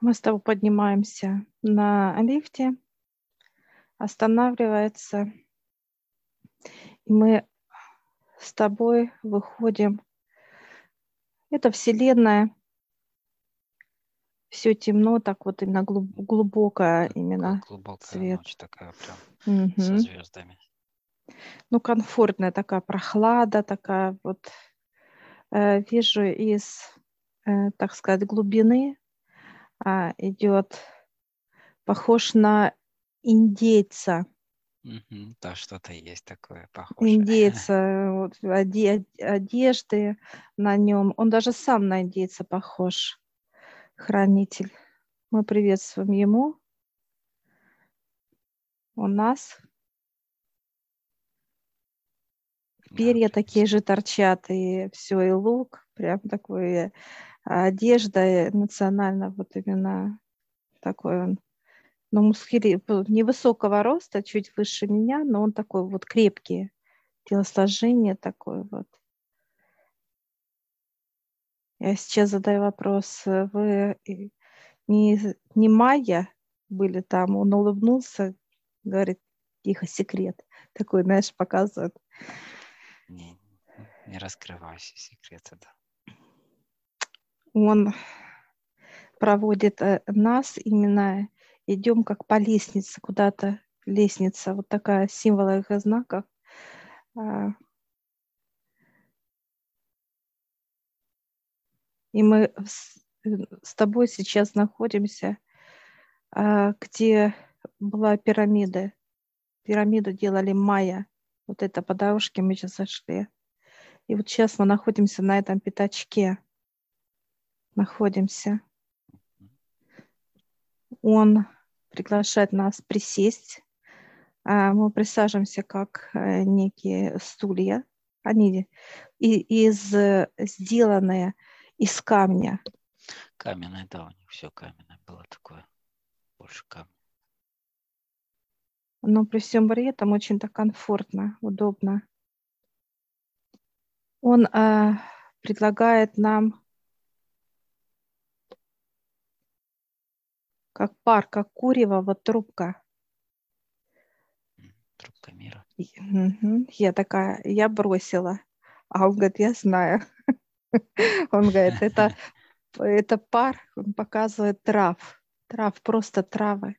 Мы с тобой поднимаемся на лифте, останавливается, и мы с тобой выходим. Это Вселенная, все темно, так вот именно глубокая именно глубокая цвет. ночь такая прям угу. со звездами. Ну, комфортная такая прохлада, такая вот. Э, вижу из, э, так сказать, глубины э, идет похож на индейца. Угу, да, что-то есть такое похожее. Индейца, вот, оде, одежды на нем. Он даже сам на индейца похож хранитель. Мы приветствуем ему. У нас перья да, такие же торчат, и все, и лук, прям такой одежда национально, вот именно такой он. Но мускули невысокого роста, чуть выше меня, но он такой вот крепкий, телосложение такое вот. Я сейчас задаю вопрос. Вы не, не майя были там? Он улыбнулся, говорит, тихо, секрет. Такой, знаешь, показывает. Не, не раскрывайся секреты, да. Он проводит э, нас именно, идем как по лестнице куда-то, лестница, вот такая символ их знаков. А, И мы с, тобой сейчас находимся, а, где была пирамида. Пирамиду делали майя. Вот это по дорожке мы сейчас зашли. И вот сейчас мы находимся на этом пятачке. Находимся. Он приглашает нас присесть. А, мы присаживаемся как э, некие стулья. Они из, сделанные из камня. Каменное, да, у них все каменное было такое. Больше камня. Но при всем при этом очень так комфортно, удобно. Он э, предлагает нам как пар, как курево, вот трубка. Трубка мира. Я такая, я бросила. А он говорит, я знаю. Он говорит, это, это пар, он показывает трав, трав, просто травы.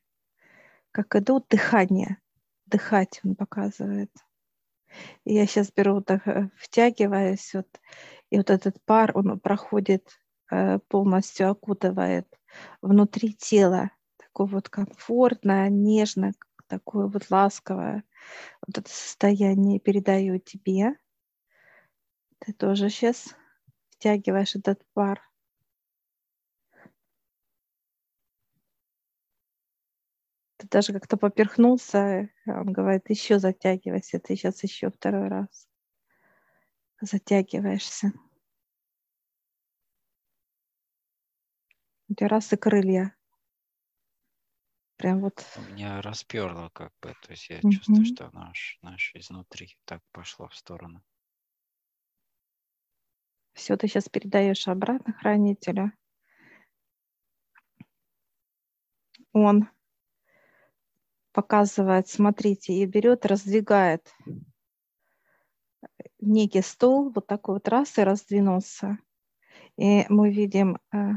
Как идут дыхание, дыхать он показывает. И я сейчас беру, так, э, втягиваюсь, вот, и вот этот пар, он проходит, э, полностью окутывает внутри тела, такое вот комфортное, нежное, такое вот ласковое. Вот это состояние передаю тебе. Ты тоже сейчас втягиваешь этот пар. Ты даже как-то поперхнулся, он говорит, еще затягивайся, ты сейчас еще второй раз затягиваешься. У тебя раз и крылья. Прям вот. У меня расперло как бы, то есть я mm-hmm. чувствую, что наш, наш изнутри так пошло в сторону. Все, ты сейчас передаешь обратно хранителю. Он показывает, смотрите, и берет, раздвигает некий стол, вот такой вот раз и раздвинулся. И мы видим э,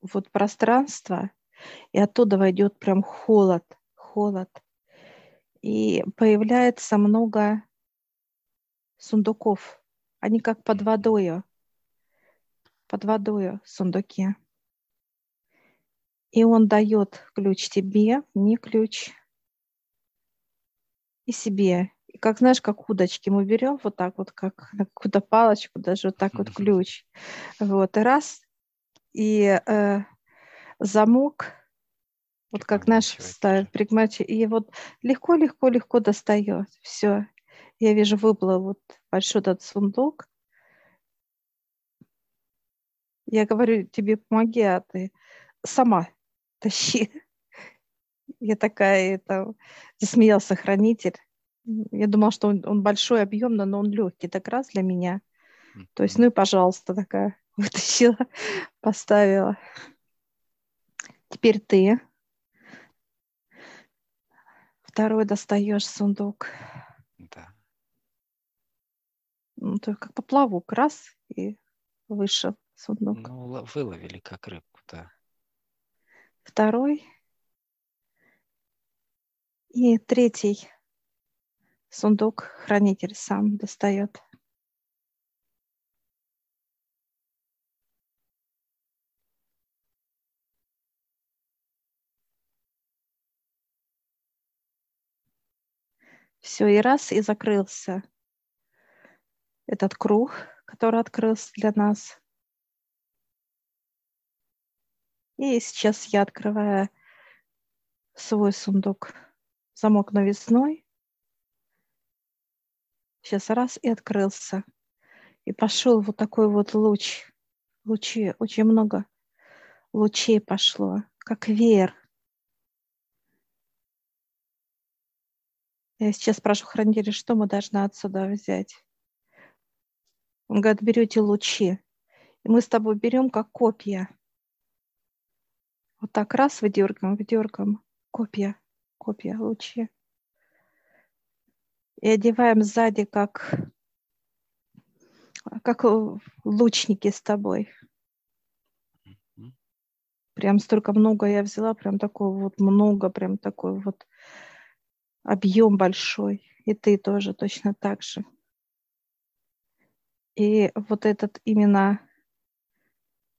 вот пространство, и оттуда войдет прям холод, холод. И появляется много сундуков они как под водою, под водою сундуки. И он дает ключ тебе, не ключ, и себе. И как знаешь, как удочки мы берем вот так вот, как на какую-то палочку, даже вот так вот ключ. Вот, и раз, и э, замок, вот как наш ставит пригмачи, и вот легко-легко-легко достает. Все. Я вижу, выплыл вот большой этот сундук. Я говорю, тебе помоги, а ты сама тащи. Я такая, это, засмеялся хранитель. Я думала, что он, он большой, объемный, но он легкий, так раз для меня. То есть, ну и пожалуйста, такая вытащила, поставила. Теперь ты. Второй достаешь сундук. Да. Ну, то как поплавок, раз, и вышел сундук. Ну, выловили как рыбку, да. Второй. И третий сундук хранитель сам достает. Все, и раз, и закрылся этот круг, который открылся для нас. И сейчас я открываю свой сундук. Замок навесной. Сейчас раз и открылся. И пошел вот такой вот луч. Лучи, очень много лучей пошло, как веер. Я сейчас спрашиваю хранителя, что мы должны отсюда взять. Он говорит, берете лучи. И мы с тобой берем как копья. Вот так раз выдергаем, выдергаем. Копья, копья, лучи. И одеваем сзади, как, как лучники с тобой. Прям столько много я взяла, прям такое вот много, прям такой вот объем большой. И ты тоже точно так же. И вот этот именно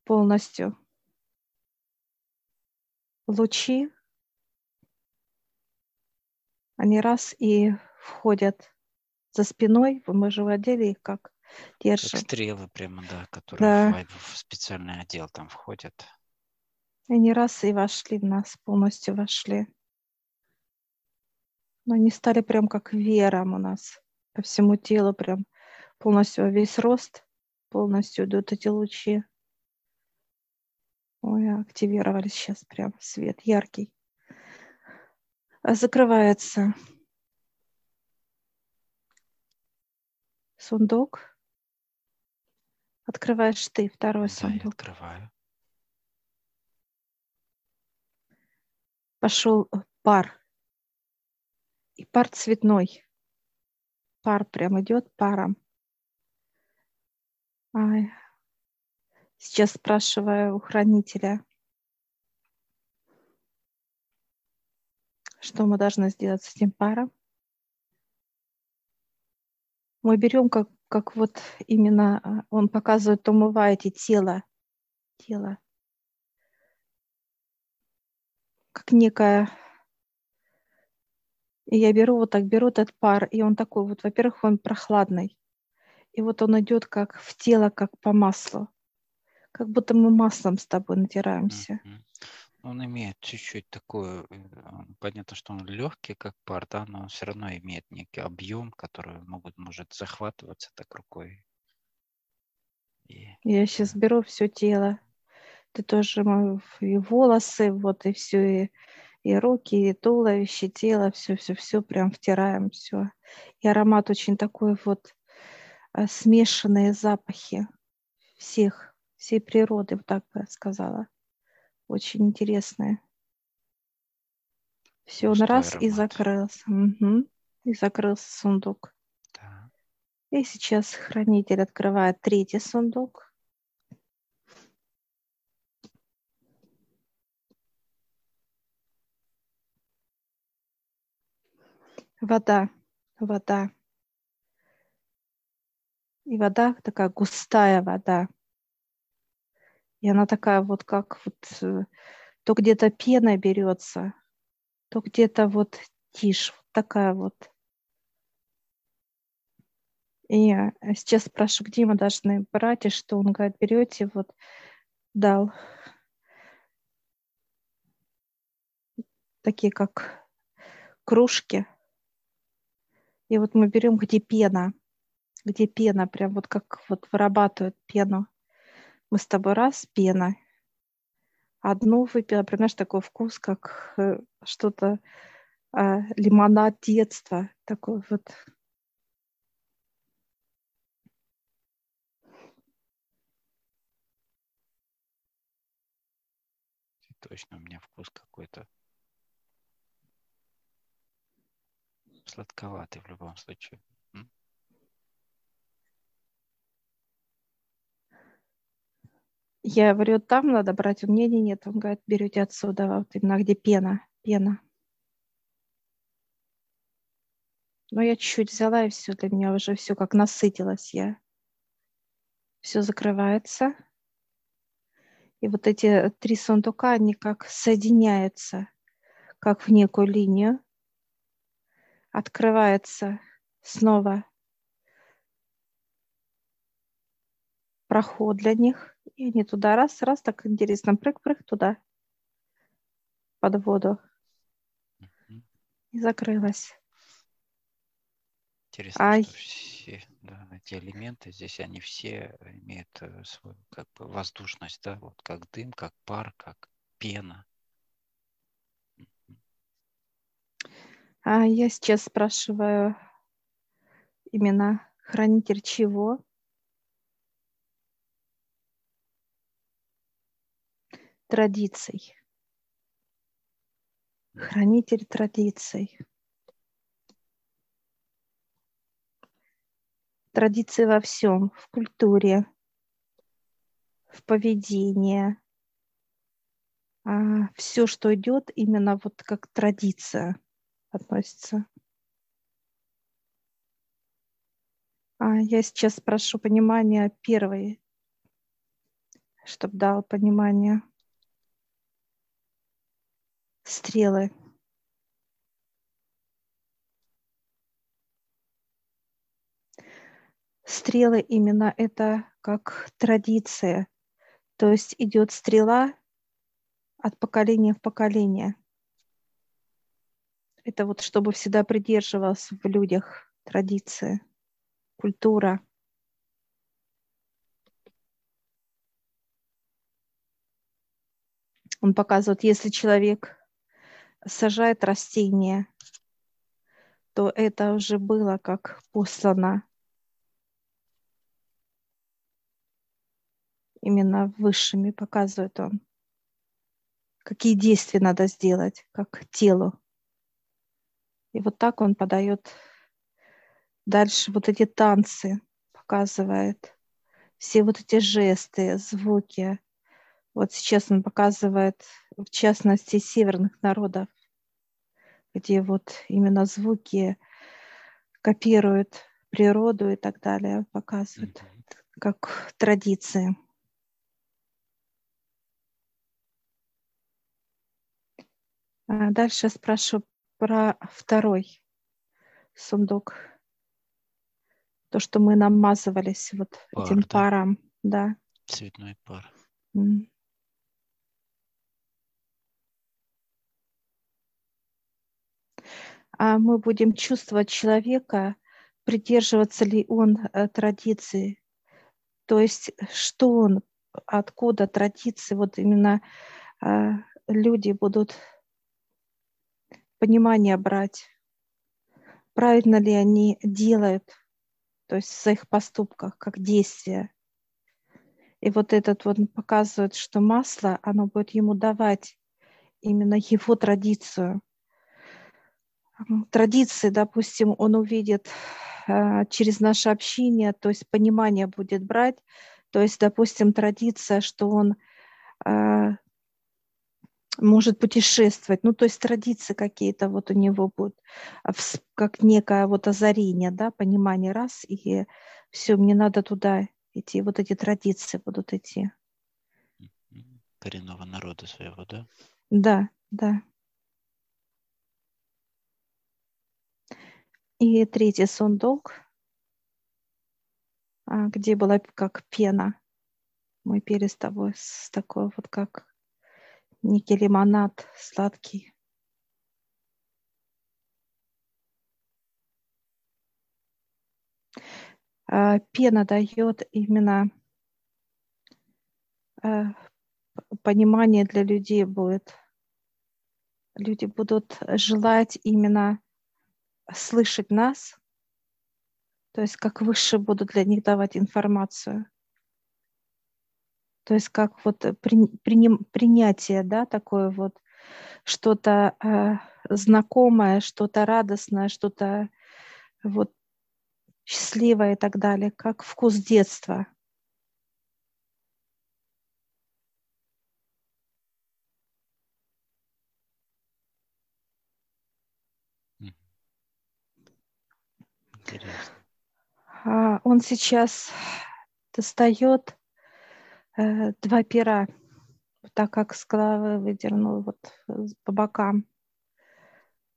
полностью лучи, они раз и входят за спиной, мы же в отделе их как держим. Как стрелы прямо, да, которые да. в специальный отдел там входят. Они раз и вошли в нас, полностью вошли. Но они стали прям как вером у нас по всему телу, прям полностью весь рост, полностью идут эти лучи. Ой, активировались сейчас прям свет яркий. А закрывается сундук. Открываешь ты второй да, сундук. Я открываю. Пошел пар. И пар цветной. Пар прям идет паром. Ай. Сейчас спрашиваю у хранителя, что мы должны сделать с этим паром. Мы берем, как, как вот именно а, он показывает, умываете тело, тело, как некое и я беру вот так, беру этот пар, и он такой вот, во-первых, он прохладный. И вот он идет как в тело, как по маслу. Как будто мы маслом с тобой натираемся. Он имеет чуть-чуть такое, э, понятно, что он легкий, как пар, да, но он все равно имеет некий объем, который могут, может захватываться так рукой. И, Я сейчас беру все тело. Ты тоже и волосы, вот и все, и, и руки, и туловище, тело, все-все-все прям втираем, все. И аромат очень такой вот Э, смешанные запахи всех, всей природы, вот так бы я сказала. Очень интересные. Все, он раз аромат. и закрылся. Угу. И закрылся сундук. Да. И сейчас хранитель открывает третий сундук. Вода, вода. И вода такая густая вода. И она такая вот как вот э, то где-то пена берется, то где-то вот тишь, вот такая вот. И я сейчас спрашиваю, где мы должны брать, и что он говорит, берете, вот дал такие как кружки. И вот мы берем, где пена где пена, прям вот как вот вырабатывают пену. Мы с тобой раз, пена. Одну выпила, понимаешь, такой вкус, как э, что-то, э, лимонад детства, такой вот. точно у меня вкус какой-то сладковатый в любом случае. Я говорю, там надо брать. У меня нет. Он говорит, берете отсюда, вот именно где пена. Пена. Но я чуть-чуть взяла, и все, для меня уже все как насытилась я. Все закрывается. И вот эти три сундука, они как соединяются, как в некую линию. Открывается снова проход для них. И они туда раз, раз, так интересно, прыг-прыг туда, под воду. И закрылась. Интересно, а... что все да, эти элементы здесь, они все имеют э, свою как бы воздушность, да, вот как дым, как пар, как пена. А я сейчас спрашиваю именно хранитель чего? Традиций. Хранитель традиций. традиции во всем, в культуре, в поведении. А все, что идет, именно вот как традиция относится. А я сейчас прошу понимания первой, чтобы дал понимание стрелы. стрелы именно это как традиция. То есть идет стрела от поколения в поколение. Это вот чтобы всегда придерживался в людях традиции, культура. Он показывает, если человек сажает растение, то это уже было как послано именно высшими показывает он. Какие действия надо сделать, как телу. И вот так он подает дальше вот эти танцы, показывает все вот эти жесты, звуки. Вот сейчас он показывает, в частности, северных народов, где вот именно звуки копируют природу и так далее, показывают как традиции. А дальше спрошу про второй сундук. То, что мы намазывались вот Пар, этим да? паром. Да. Цветной пар. А мы будем чувствовать человека, придерживаться ли он э, традиции. То есть, что он, откуда традиции, вот именно э, люди будут понимание брать, правильно ли они делают, то есть в своих поступках, как действия. И вот этот вот показывает, что масло, оно будет ему давать именно его традицию. Традиции, допустим, он увидит э, через наше общение, то есть понимание будет брать. То есть, допустим, традиция, что он э, может путешествовать, ну, то есть традиции какие-то вот у него будут, а как некое вот озарение, да, понимание раз, и все, мне надо туда идти, вот эти традиции будут идти. Коренного народа своего, да? Да, да. И третий сундук, а, где была как пена. Мы пели с тобой с такой вот как некий сладкий. А, пена дает именно а, понимание для людей будет. Люди будут желать именно слышать нас, то есть как выше будут для них давать информацию. То есть как вот при, приним, принятие, да, такое вот что-то э, знакомое, что-то радостное, что-то вот счастливое и так далее, как вкус детства. Интересно. А он сейчас достает э, два пера, так как с головы выдернул вот по бокам.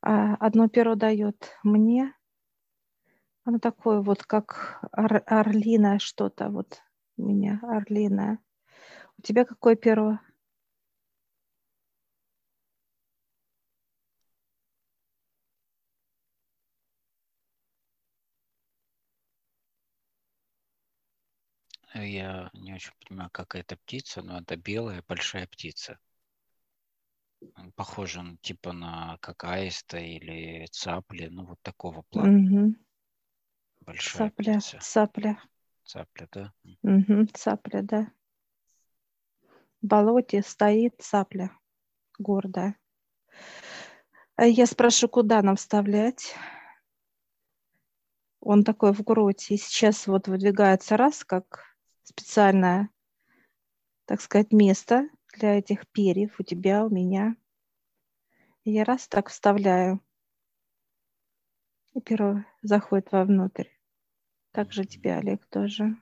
А одно перо дает мне, оно такое вот, как ор, орлиное что-то вот у меня, орлиное. У тебя какое перо? Я не очень понимаю, как это птица, но это белая большая птица. Похоже, ну, типа на как аиста или цапли, ну вот такого плана. Угу. Большая цапля, птица. цапля. Цапля, да? Угу, цапля, да. В болоте стоит цапля гордая. А я спрошу, куда нам вставлять? Он такой в гроте. И сейчас вот выдвигается раз, как специальное, так сказать, место для этих перьев у тебя, у меня. И я раз так вставляю. И перо заходит вовнутрь. Также тебе, Олег, тоже.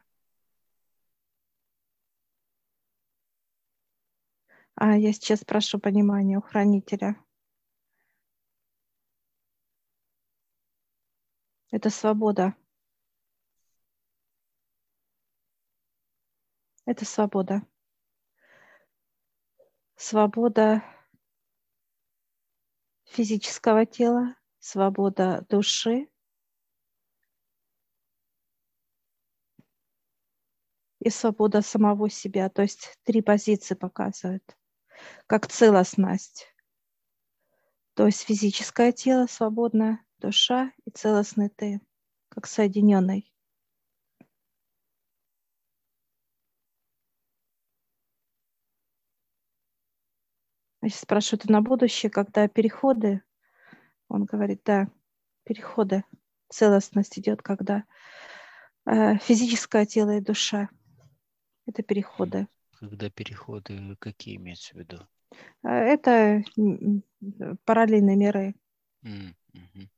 А я сейчас прошу понимания у хранителя. Это свобода. Это свобода. Свобода физического тела, свобода души и свобода самого себя. То есть три позиции показывают, как целостность. То есть физическое тело свободное, душа и целостный ты, как соединенный. Я спрашиваю, это на будущее, когда переходы? Он говорит, да, переходы. Целостность идет, когда э, физическое тело и душа. Это переходы. Когда переходы, какие имеются в виду? Э, это параллельные миры. Mm-hmm.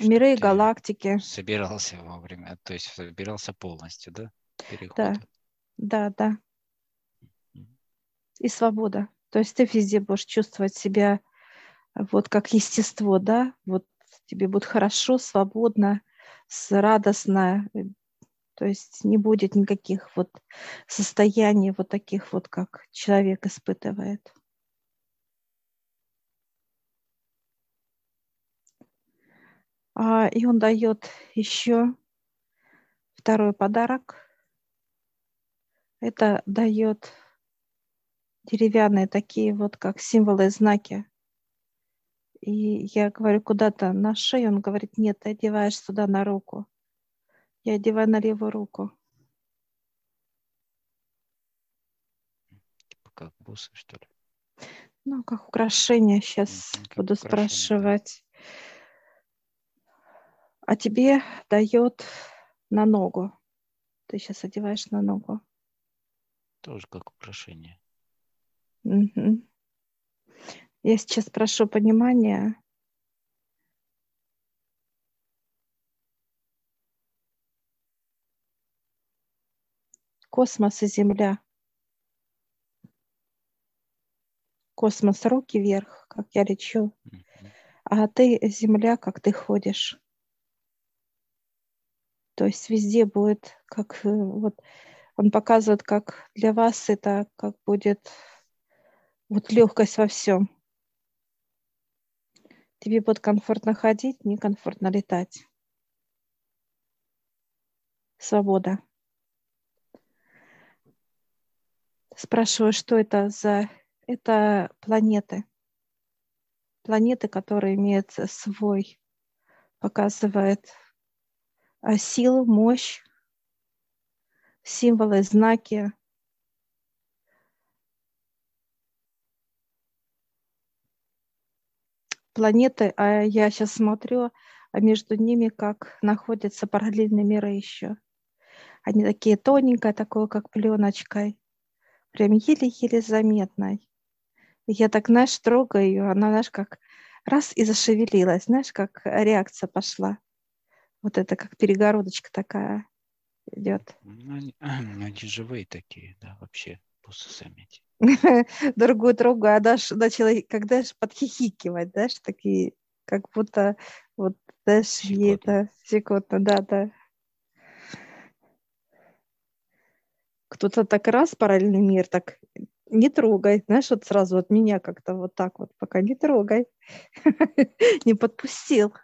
Миры и галактики. Собирался вовремя, то есть собирался полностью, да? Переходы. Да, да, да. И свобода. То есть ты везде будешь чувствовать себя вот как естество, да, вот тебе будет хорошо, свободно, радостно, э, то есть не будет никаких вот состояний вот таких вот, как человек испытывает. А, и он дает еще второй подарок. Это дает деревянные такие вот как символы, знаки. И я говорю, куда-то на шею. Он говорит, нет, ты одеваешь сюда на руку. Я одеваю на левую руку. Типа как бусы, что ли? Ну, как украшение. Сейчас как буду спрашивать. Да. А тебе дает на ногу. Ты сейчас одеваешь на ногу. Тоже как украшение. Угу. Я сейчас прошу понимания. Космос и Земля. Космос руки вверх, как я лечу, а ты Земля, как ты ходишь. То есть везде будет, как э, вот он показывает, как для вас это как будет вот легкость во всем. Тебе будет комфортно ходить, некомфортно летать. Свобода. Спрашиваю, что это за... Это планеты. Планеты, которые имеют свой, показывает а, силу, мощь, символы, знаки, планеты, а я сейчас смотрю, а между ними как находятся параллельные миры еще. Они такие тоненькие, такое, как пленочкой, прям еле-еле заметной. Я так, знаешь, трогаю ее, она, знаешь, как раз и зашевелилась, знаешь, как реакция пошла. Вот это как перегородочка такая идет. Ну, они, они живые такие, да, вообще, просто заметить. Другую трогаю, а Даш начала, когда же подхихикивать, знаешь, такие, как будто вот, знаешь, ей это секундно, да, да. Кто-то так раз параллельный мир, так не трогай, знаешь, вот сразу от меня как-то вот так вот, пока не трогай, не подпустил.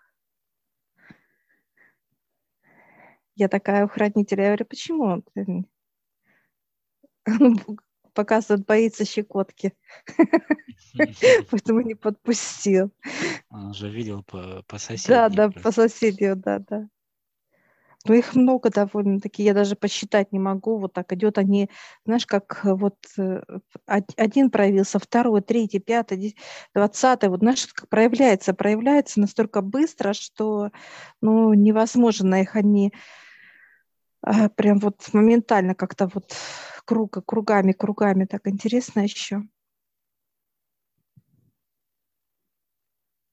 Я такая охранитель, я говорю, почему? Показывает, боится щекотки, поэтому не подпустил. Он уже видел по, по соседям. Да, да, по соседям, да, да. Ну, их много довольно-таки, я даже посчитать не могу. Вот так идет они, знаешь, как э, вот э, один проявился, второй, третий, пятый, двадцатый. Вот знаешь, как проявляется, проявляется настолько быстро, что ну, невозможно их они а, прям вот моментально как-то вот круга, кругами, кругами. Так интересно еще.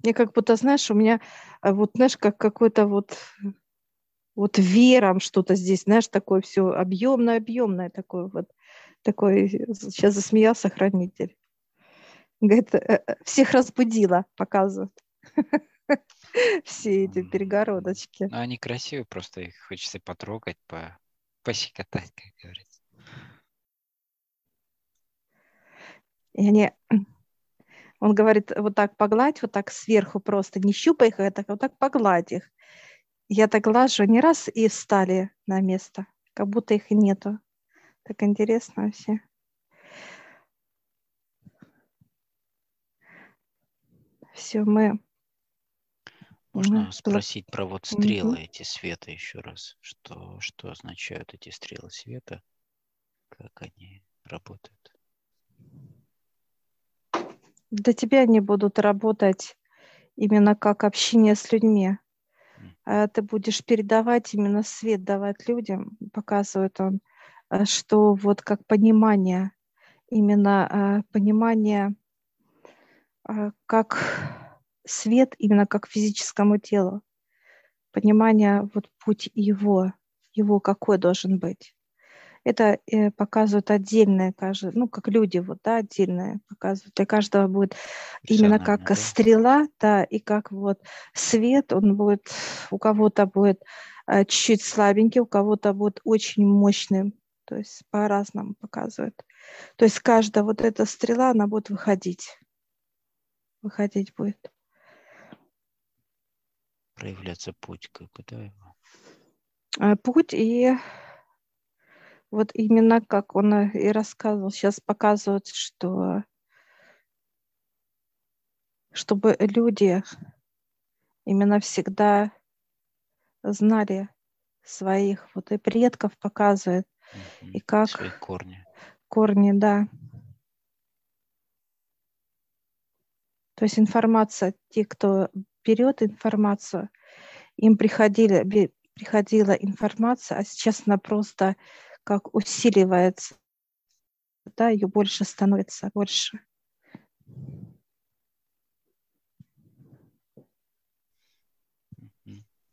Мне как будто, знаешь, у меня э, вот, знаешь, как какой-то вот вот вером что-то здесь, знаешь, такое все объемное-объемное такое вот, такой, сейчас засмеялся хранитель. Говорит, «Э, э, всех разбудила, показывает. Все эти перегородочки. Ну, они красивые, просто их хочется потрогать, по, пощекотать, как говорится. И они, он говорит, вот так погладь, вот так сверху просто, не щупай их, а так, вот так погладь их я так глажу не раз и встали на место, как будто их и нету. Так интересно вообще. Все, мы... Можно мы... спросить про вот стрелы mm эти света еще раз. Что, что означают эти стрелы света? Как они работают? Для тебя они будут работать именно как общение с людьми. Э, ты будешь передавать именно свет, давать людям, показывает он, э, что вот как понимание, именно э, понимание, как свет, именно как физическому телу, понимание вот путь его, его какой должен быть это э, показывают отдельное, ну, как люди, вот, да, отдельное показывают. Для каждого будет именно как да? стрела, да, и как вот свет, он будет, у кого-то будет э, чуть-чуть слабенький, у кого-то будет очень мощным, то есть по-разному показывают. То есть каждая вот эта стрела, она будет выходить, выходить будет. Проявляться путь, как да, его? Э, путь и вот именно как он э, и рассказывал, сейчас показывают, что чтобы люди именно всегда знали своих вот и предков показывает, и как Свои корни. Корни, да. То есть информация, те, кто берет информацию, им приходили, приходила информация, а сейчас она просто как усиливается, да, ее больше становится, больше.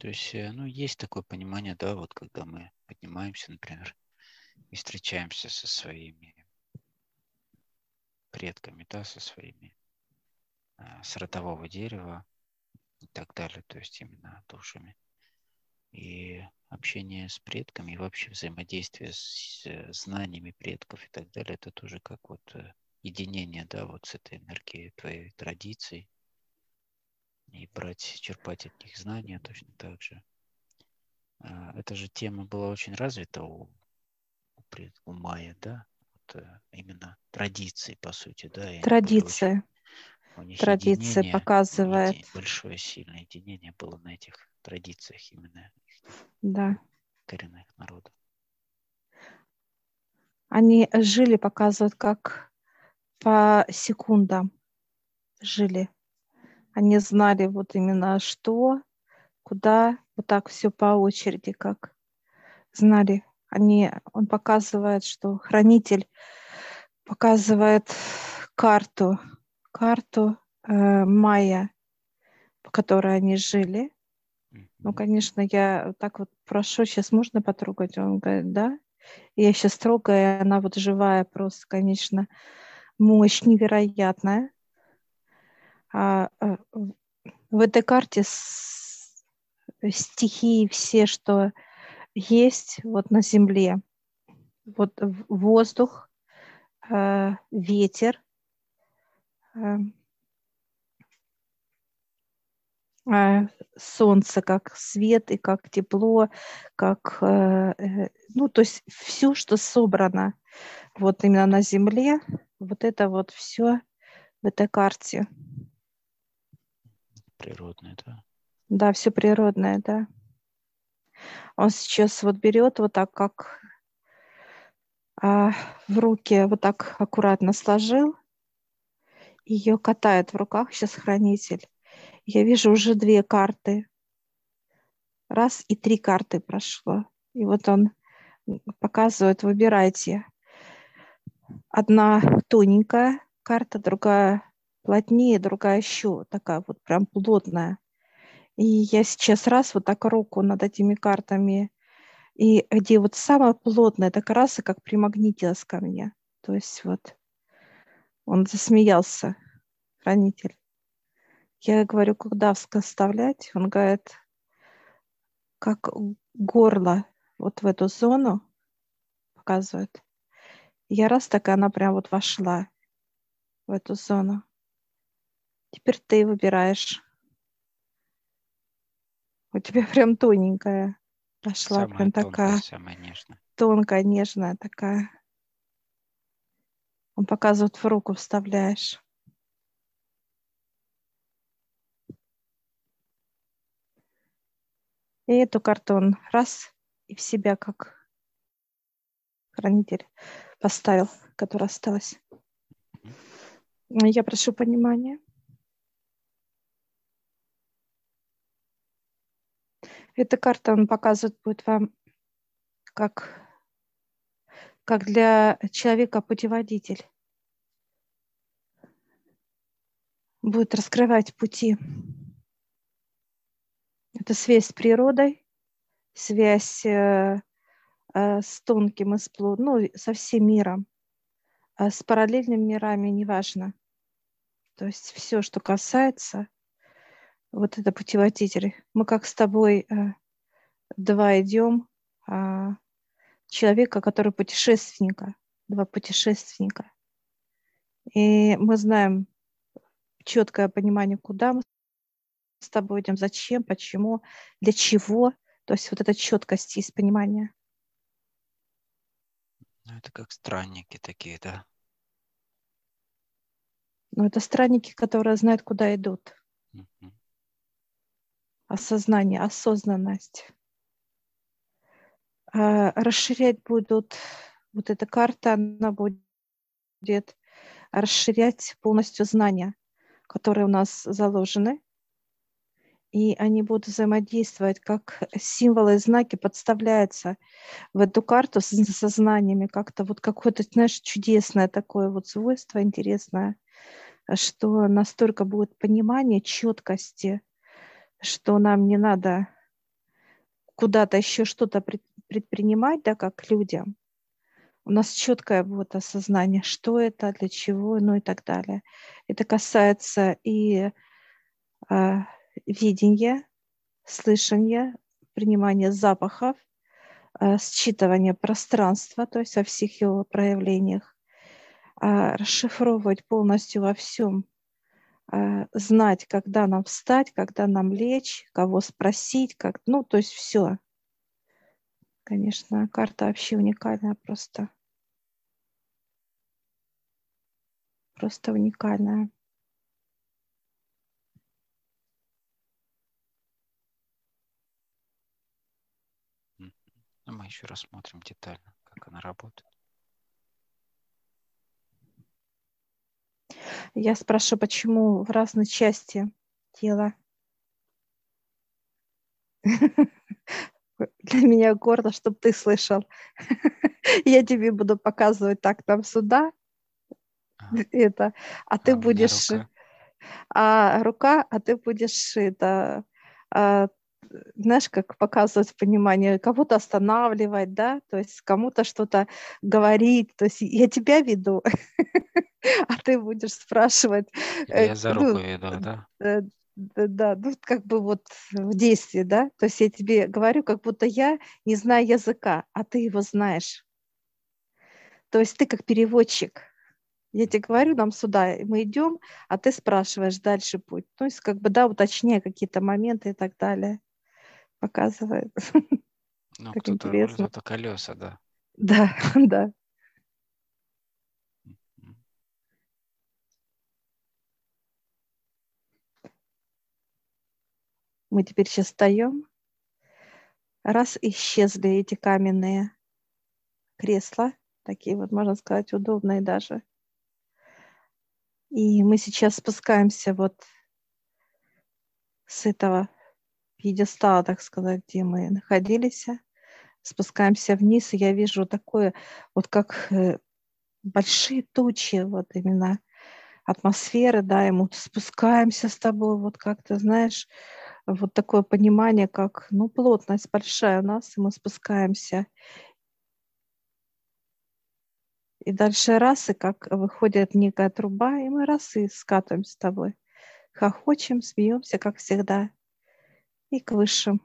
То есть, э, ну, есть такое понимание, да, вот когда мы поднимаемся, например, и встречаемся со своими предками, да, со своими э, с родового дерева и так далее, то есть именно душами. И общение с предками и вообще взаимодействие с э, знаниями предков и так далее, это тоже как вот э, единение, да, вот с этой энергией твоей традиции и брать, черпать от них знания точно так же. А, эта же тема была очень развита у, у, пред, у майя, да, вот э, именно традиции, по сути, да. И Традиция. Очень, Традиция показывает. Большое сильное единение было на этих традициях именно да. коренных народов. Они жили, показывают, как по секундам жили. Они знали вот именно что, куда, вот так все по очереди, как знали. Они, он показывает, что хранитель показывает карту, карту э, майя, по которой они жили. Ну, конечно, я так вот прошу, сейчас можно потрогать? Он говорит, да. я сейчас трогаю, она вот живая просто, конечно, мощь невероятная. А, а, в этой карте стихии все, что есть вот на Земле. Вот воздух, э, ветер, э, э, солнце как свет и как тепло, как, ну, то есть все, что собрано вот именно на Земле, вот это вот все в этой карте. Природное, да? Да, все природное, да. Он сейчас вот берет вот так, как а, в руки, вот так аккуратно сложил, ее катает в руках сейчас хранитель. Я вижу уже две карты. Раз и три карты прошло. И вот он показывает, выбирайте. Одна тоненькая карта, другая плотнее, другая еще такая вот прям плотная. И я сейчас раз вот так руку над этими картами, и где вот самая плотная такая раса, как примагнитилась ко мне. То есть вот он засмеялся, хранитель. Я говорю, куда вставлять? Он говорит, как горло вот в эту зону показывает. Я раз так, и она прям вот вошла в эту зону. Теперь ты выбираешь. У тебя прям тоненькая пошла, самая прям тонкая, такая самая нежная. тонкая, нежная такая. Он показывает в руку, вставляешь. И эту карту он раз и в себя как хранитель поставил, которая осталась. Я прошу понимания. Эта карта, он показывает будет вам как, как для человека путеводитель. Будет раскрывать пути. Это связь с природой, связь э, э, с тонким с плотным, ну, со всем миром. А с параллельными мирами неважно. То есть все, что касается – вот это путеводитель. Мы как с тобой э, два идем, э, человека, который путешественника, два путешественника. И мы знаем четкое понимание, куда мы с тобой идем, зачем, почему, для чего. То есть вот эта четкость есть понимание. Ну, это как странники такие, да? Ну, это странники, которые знают, куда идут. Uh-huh осознание, осознанность. А, расширять будут, вот эта карта, она будет расширять полностью знания, которые у нас заложены, и они будут взаимодействовать, как символы и знаки подставляются в эту карту с сознаниями, как-то вот какое-то, знаешь, чудесное такое вот свойство интересное, что настолько будет понимание четкости, что нам не надо куда-то еще что-то предпринимать, да, как людям. У нас четкое вот осознание, что это, для чего, ну и так далее. Это касается и видения, слышания, принимания запахов, э, считывания пространства, то есть во всех его проявлениях, э, расшифровывать полностью во всем Э, знать, когда нам встать, когда нам лечь, кого спросить, как, ну, то есть все. Конечно, карта вообще уникальная просто. Просто уникальная. Мы еще рассмотрим детально, как она работает. Я спрашиваю, почему в разной части тело. Для меня гордо, чтобы ты слышал. Я тебе буду показывать так там сюда, это, а ты а будешь, рука? а рука, а ты будешь это, а, знаешь, как показывать понимание, кого-то останавливать, да, то есть кому-то что-то говорить, то есть я тебя веду, а ты будешь спрашивать. Или я э, за ну, руку веду, да? э, да, да, ну как бы вот в действии, да, то есть я тебе говорю, как будто я не знаю языка, а ты его знаешь. То есть ты как переводчик. Я тебе говорю, нам сюда, мы идем, а ты спрашиваешь дальше путь. То есть как бы, да, уточняя какие-то моменты и так далее. Показывает. Ну, Как кто-то интересно. кто колеса, да. Да, да. Мы теперь сейчас встаем. Раз исчезли эти каменные кресла, такие вот, можно сказать, удобные даже. И мы сейчас спускаемся вот с этого пьедестала, так сказать, где мы находились, спускаемся вниз, и я вижу такое, вот как э, большие тучи, вот именно атмосферы, да, и мы спускаемся с тобой, вот как ты знаешь, вот такое понимание, как, ну, плотность большая у нас, и мы спускаемся. И дальше раз, и как выходит некая труба, и мы раз и скатываемся с тобой. Хохочем, смеемся, как всегда. И к высшим.